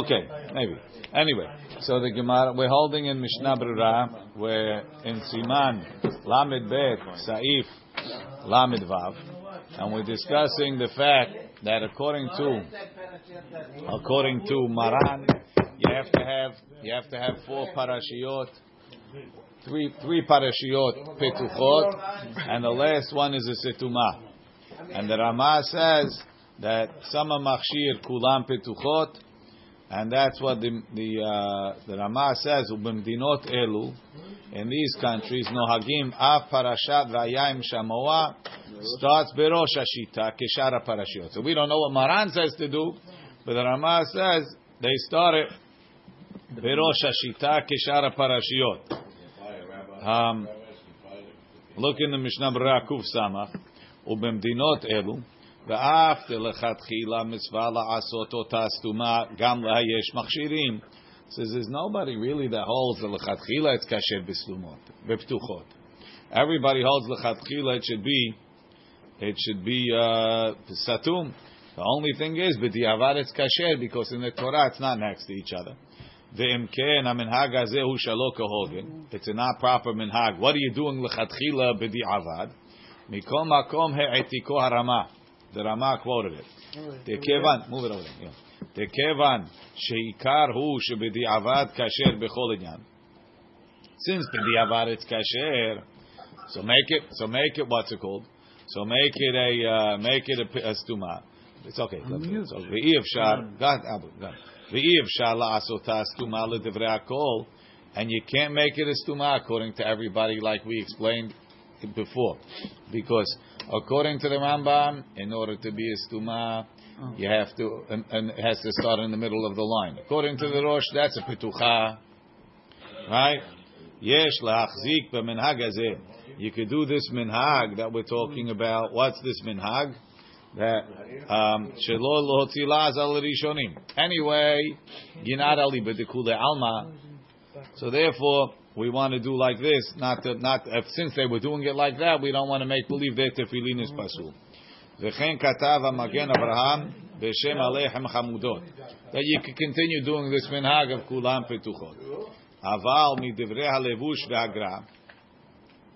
Okay, maybe. Anyway, so the Gemara, we're holding in Mishnah Berurah, we're in Siman, Lamed Bet, Saif, Lamed Vav, and we're discussing the fact that according to, according to Maran, you have to have, you have to have four parashiot, three, three parashiot petuchot, and the last one is a setuma. And the Rama says that sama machshir kulam petuchot, and that's what the the, uh, the Rama says. Ubemdinot elu, in these countries, nohagim parashat vayayim shamoa starts berosh hashita keshara parashiot. So we don't know what Maran says to do, but the Rama says they start it berosh hashita keshara parashiot. Um, look in the Mishnah Samach. Ubemdinot elu. ואף לכתחילה מצווה לעשות אותה סתומה גם לה יש מכשירים. says there's nobody really that holds the lechatchila it's kasher bestumot beptuchot. Everybody holds lechatchila it should be it should be uh, satum. The only thing is b'diavad it's kasher because in the Torah it's not next to each other. Ve'im ken minhag hazeh hu shalo kahogen. It's a not proper minhag. What are you doing lechatchila b'diavad? Mikol makom he'etiko harama. The Rama quoted it. Dekevan, move it over there. Yeah. Dekevan sheikar hu shebediavad kasher bechol inyan. Since bediavad it's kasher, so make it. So make it. What's it called? So make it a uh, make it a, a stuma. It's okay. So ve'i efshar. God, Abu. God. Ve'i efshar la'asota stuma le'divrei akol. And you can't make it a stuma according to everybody, like we explained before, because according to the Rambam, in order to be a stuma, you have to, and, and, it has to start in the middle of the line. According to the Rosh, that's a petucha, right? Yesh la'achzik b'minhag hazeh. You could do this minhag that we're talking about. What's this minhag? That um, shelo lohotzilaz al rishonim. Anyway, ginad ali alma. So therefore, we want to do like this, not to, not if, since they were doing it like that, we don't want to make believe their tefillin is pasul. Katav b'shem haLechem Chamudot. That you can continue doing this minhag of kulam petuchot. Aval halevush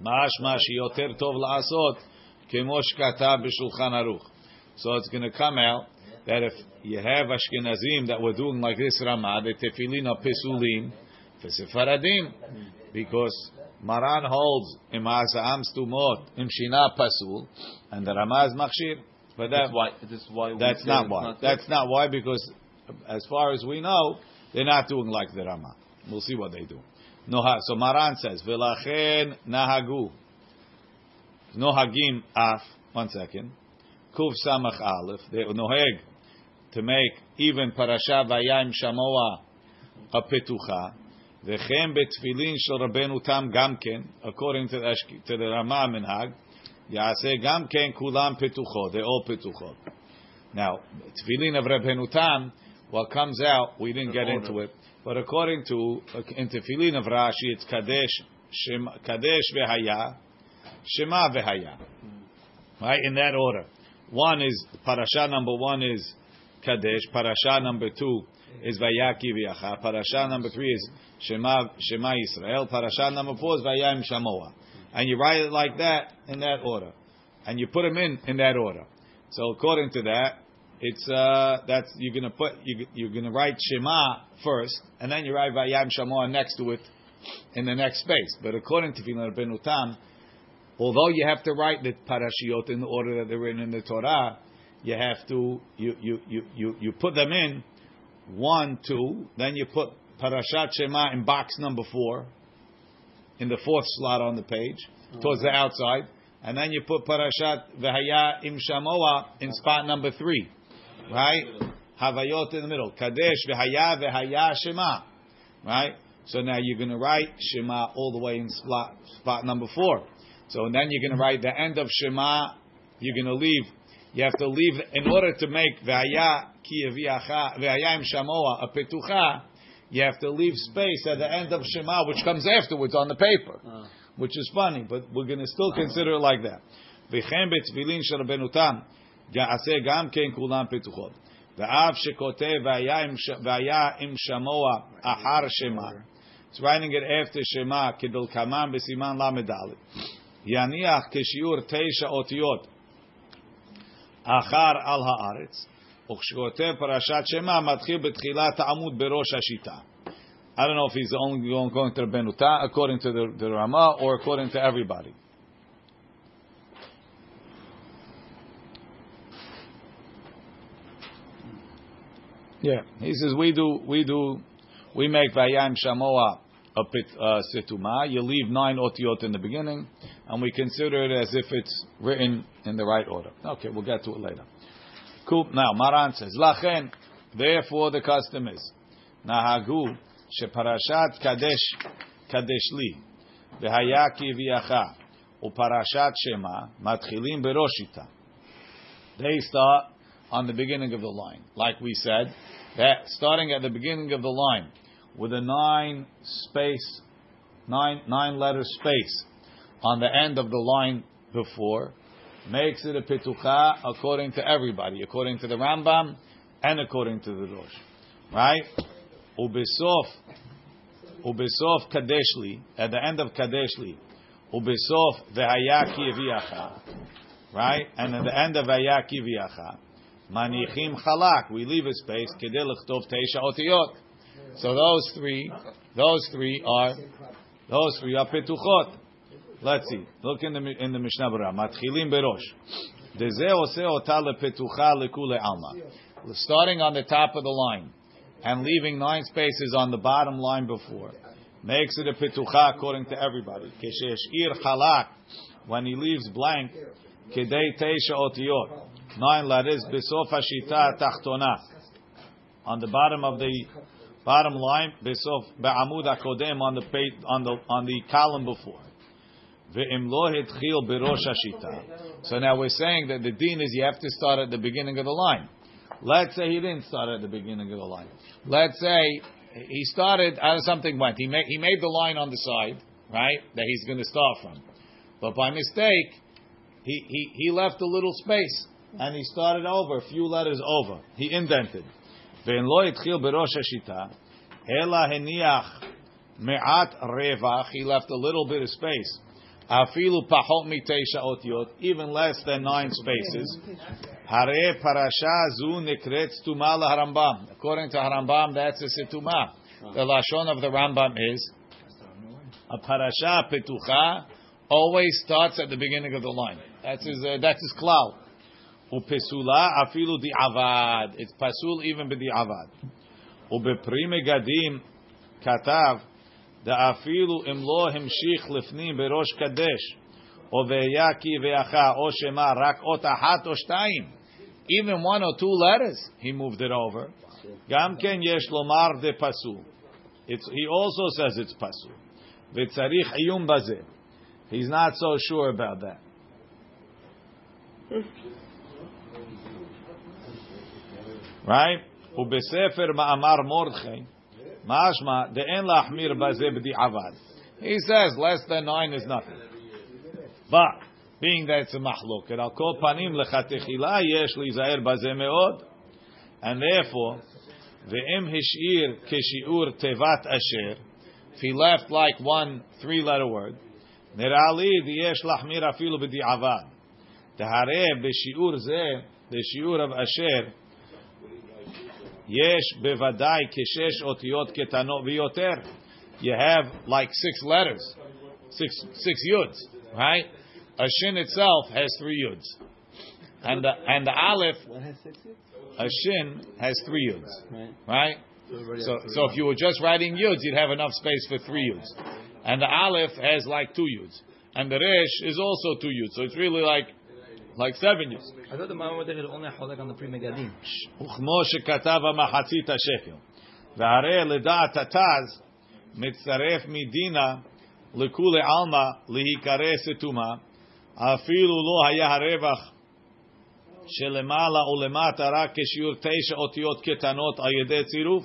yoter tov la'asot. So it's going to come out that if you have Ashkenazim that were doing like this Ramah, the tefillin are pesulim, Sefaradim, because Maran holds im Asam Stumot im Shina Pasul, and the Ramaz Machshir. But that, that's why. That's, why that's not why. Not that's not why because, as far as we know, they're not doing like the Rama. We'll see what they do. Noha. So Maran says, "Velachen nahagu." Nohagim af. One second. Kuf samach aleph. They noheg to make even parasha vayim shamoa a petucha. וכן בתפילין של רבנו תם גם כן, according to the, to the רמה המנהג, יעשה גם כן כולם פתוחות, they all פתוחות. Now, tefillin of Rabbeinu Tam, what comes out, we didn't get into it, but according to, in tefillin of Rashi, it's Kadesh, Shem, Kadesh v'haya, Shema v'haya. Right, in that order. One is, parasha number one is Kadesh, parasha number two is Vayaki v'yacha, parasha number three is Shema Shema Israel. Parasha number four is Vayayim Shamoa, and you write it like that in that order, and you put them in in that order. So according to that, it's uh, that's you're gonna put you, you're gonna write Shema first, and then you write Vayayim Shamoa next to it in the next space. But according to Filan Ben Utam, although you have to write the parashiot in the order that they're written in the Torah, you have to you you you you, you put them in one two, then you put Parashat Shema in box number four, in the fourth slot on the page, oh. towards the outside, and then you put Parashat V'haya Im Shamoa in spot number three, right? Havayot in the middle, Kadesh V'haya V'haya Shema, right? So now you're going to write Shema all the way in spot, spot number four. So then you're going to write the end of Shema. You're going to leave. You have to leave in order to make V'haya Ki V'haya Im Shamoa a petucha you have to leave space at the end of Shema, which comes afterwards on the paper, uh. which is funny, but we're going to still consider it like that. וכן בתפילין של רבנו תם, יעשה גם כן כולם פתוחות. ואף שכותב והיה עם שמוע אחר שמה. It's writing it after שמה כדלקמן בסימן ל"ד. יניח כשיעור תשע אותיות אחר על הארץ, וכשכותב פרשת שמה מתחיל בתחילת העמוד בראש השיטה. I don't know if he's only going to Benuta, according to the, the Rama, or according to everybody. Yeah, he says we do we do we make vayam shamoa a pit uh, situma. You leave nine otiot in the beginning, and we consider it as if it's written in the right order. Okay, we'll get to it later. Cool. Now Maran says lachen. Therefore, the custom is nahagu sheparashat kadesh kadesh li v'hayaki v'yacha uparashat shema matchilim beroshita. They start on the beginning of the line, like we said. That starting at the beginning of the line with a nine space, nine nine letter space on the end of the line before makes it a pitucha according to everybody, according to the Rambam and according to the Rosh. Right? Ubisof, Ubisof Kadeshli, at the end of Kadeshli, Ubisof Vehayaki Viacha. Right? And at the end of Vehayaki Viacha, Manichim Chalak, we leave a space, Kedel Tov Teisha Otiyot. So those three, those three are, those three are Petuchot. Let's see. Look in the in the Mishnah Berurah. Matchilim berosh. Alma. Starting on the top of the line and leaving nine spaces on the bottom line before makes it a petucha according to everybody. Kesheshir halak when he leaves blank. Kedei teisha otiyot. Nine letters. Besof hashita tachtona. On the bottom of the bottom line, besof be'amud akodem on the on the on the column before. So now we're saying that the deen is you have to start at the beginning of the line. Let's say he didn't start at the beginning of the line. Let's say he started out of something went. He made he made the line on the side, right? That he's going to start from. But by mistake, he, he, he left a little space and he started over, a few letters over. He indented. He left a little bit of space. Afilu pachot otiot, even less than nine spaces. Hare parasha zu. According to Harambam, that's a situma. The lashon of the Rambam is a parasha petucha always starts at the beginning of the line. That's his. Uh, that's his klal. Upesula afilu di avad. It's pasul even b'di avad. Ubepri megadim katav. דאפילו אם לא המשיך לפנים בראש קדש, או ויאקי ויאחה, או שמא רק אות אחת או שתיים, even one or two letters, he moved it over. גם כן יש לומר דה פסול. He also says it's פסול. וצריך עיון בזה. He's not so sure about that. right? ובספר מאמר מרדכי, Mashma, the en lachmir baze avad. He says less than nine is nothing. But, being that it's a mahluk, al kol panim lechatechila yesh lizaer baze meod. And therefore, ve'em hishir keshiur tevat asher, if he left like one three-letter word, nirali yesh lachmir afilu b'di'avad. B'shiur zeh, the shiur of asher, Yesh bevadai keshesh otiyot ketanot viyoter. You have like six letters, six six yuds, right? A shin itself has three yuds, and the and the aleph. A shin has three yuds, right? So so if you were just writing yuds, you'd have enough space for three yuds, and the aleph has like two yuds, and the resh is also two yuds. So it's really like like seven years. I thought the Ma'amar Mordechai only holek on the Pri Megadim. וכמו שכתב המחצית השקל. והרי לדעת התז מצטרף מדינה לכולי עלמא להיקרא סתומה, אפילו לא היה הרווח שלמעלה ולמטה רק כשיעור תשע אותיות קטנות על ידי צירוף,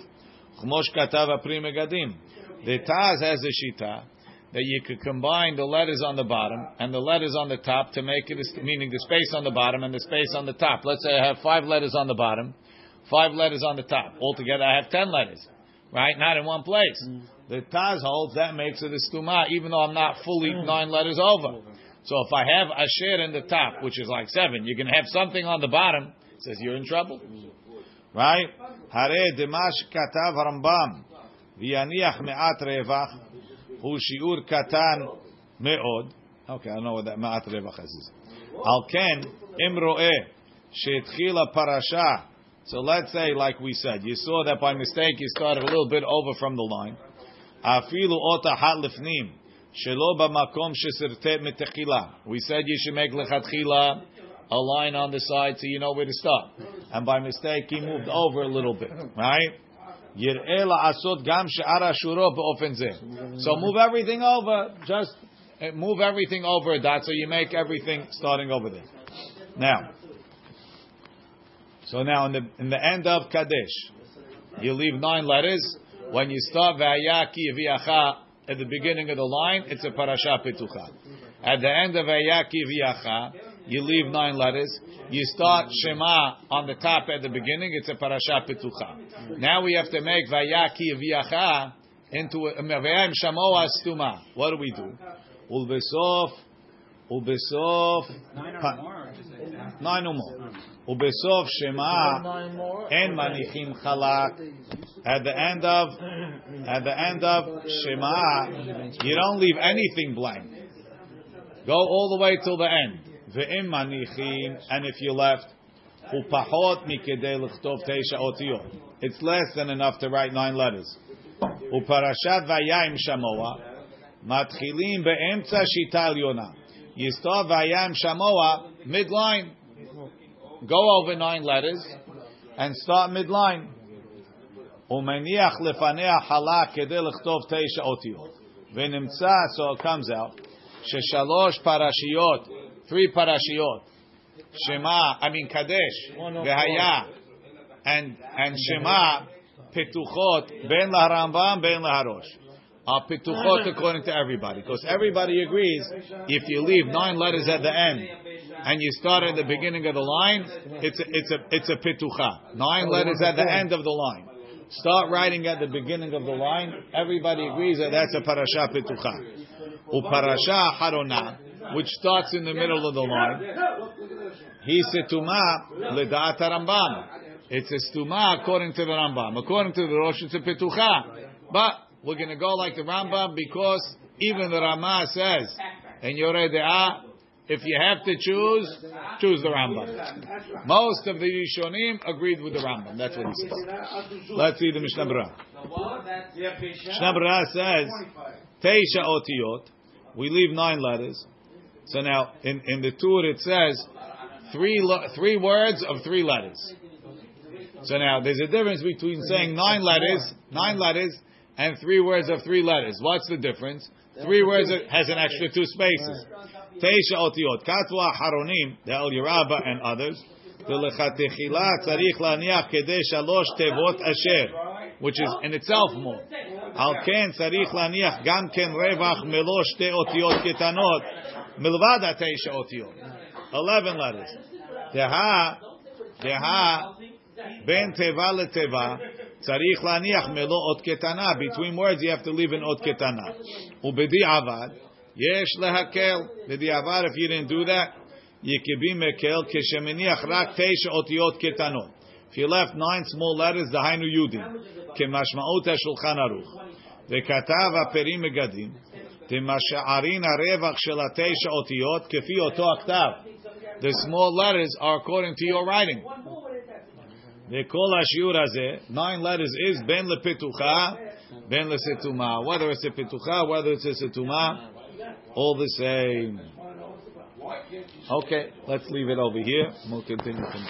כמו שכתב הפרי מגדים. ותז איזה שיטה? That you could combine the letters on the bottom and the letters on the top to make it, meaning the space on the bottom and the space on the top. Let's say I have five letters on the bottom. five letters on the top. Altogether, I have ten letters, right? Not in one place. Mm. The Taz holds that makes it a stuma, even though I'm not fully mm. nine letters over. So if I have a asher in the top, which is like seven, you can have something on the bottom. It says you're in trouble, right? Hare demash katav Rambam v'yaniach me'at revach katan me'od. Okay, I don't know what that me'at revach is. Al ken im ro'eh she'etchila parasha. So let's say, like we said, you saw that by mistake you started a little bit over from the line. Afilu ota hat lifnim. Shelo b'makom shesirtet mitechila. We said you should make lechatchila a line on the side so you know where to stop. And by mistake he moved over a little bit, right? Gam. So move everything over, just uh, move everything over dot so you make everything starting over there. Now, so now in the in the end of Kadesh, you leave nine letters. When you start Vayaki Viacha at the beginning of the line, it's a parasha petucha. At the end of Vayaki Viacha, you leave nine letters. You start Shema on the top at the beginning, it's a parasha petucha. Now we have to make Vayaki Viacha into a um, Vayim Shamoa Stuma. What do we do? Ulbesof, Ulbesof, nine or more. Ubesof Shema and Manichim Chalak. At the end of at the end of Shema, you don't leave anything blank. Go all the way till the end. Ve'im and if you left, L'chtov. It's less than enough to write nine letters. Uparashat Vayayim Shamoa. Matchilim be'emtza shita yona. Start Vayayim Shamoa midline go over nine letters and start midline. Umeniach lefanea halak kedei lechtov teisha otiyot. V'nimtza, so it comes out, sheshalosh parashiyot, three parashiyot, Shema, I mean Kadesh, V'haya, and, and Shema, Petuchot, Ben LaRambam, Ben LaHarosh. Are Petuchot according to everybody, because everybody agrees, if you leave nine letters at the end, and you start at the beginning of the line, it's a, it's a, it's a pitucha. Nine letters at the end of the line. Start writing at the beginning of the line. Everybody agrees that that's a parasha pitucha. Uparasha harona, which starts in the middle of the line. He setuma ledat Rambam. It's a stuma according to the Rambam. According to the Rosh, it's a pitucha. But we're going to go like the Rambam because even the Rama says, in Yoreh De'ah, if you have to choose, choose the Rambam. Most of the Rishonim agreed with the Rambam. That's what he says. Let's see the Mishnah Berurah. Mishnah Berurah says, Teisha otiyot. We leave nine letters. So now in, in the Tur it says three lo- three words of three letters. So now there's a difference between saying nine letters, nine letters, and three words of three letters. What's the difference? Three words has an extra two spaces. Teisha otiot katwa haronim the Eliyah Rabbah and others. ולכתחילה צריך להניח כדי שלוש תיבות אשר, which is in itself more. al ken צריך laniach גם ken revach melosh te אותיות ketanot. מלבד התשע אותיות. 11 letters. דהה, דהה, בין תיבה לתיבה, צריך להניח מלא אות קטנה. Between words you have to leave an אות קטנה. ובדיעבד, Yesh lehakel. B'diavad, if you didn't do that, yikibi mekel keshemeniach rak teisha otiyot ketanot. If you left nine small letters, the hainu yudin. Kemashmaot shulchan aruch. וכתב הפרים מגדים, תמשערין הרווח של התשע אותיות כפי אותו הכתב. The small letters are according to your writing. וכל השיעור הזה, nine letters is בין לפתוחה, בין לסתומה. Whether it's a פתוחה, whether it's a סתומה, all the same. Okay, let's leave it over here. We'll continue from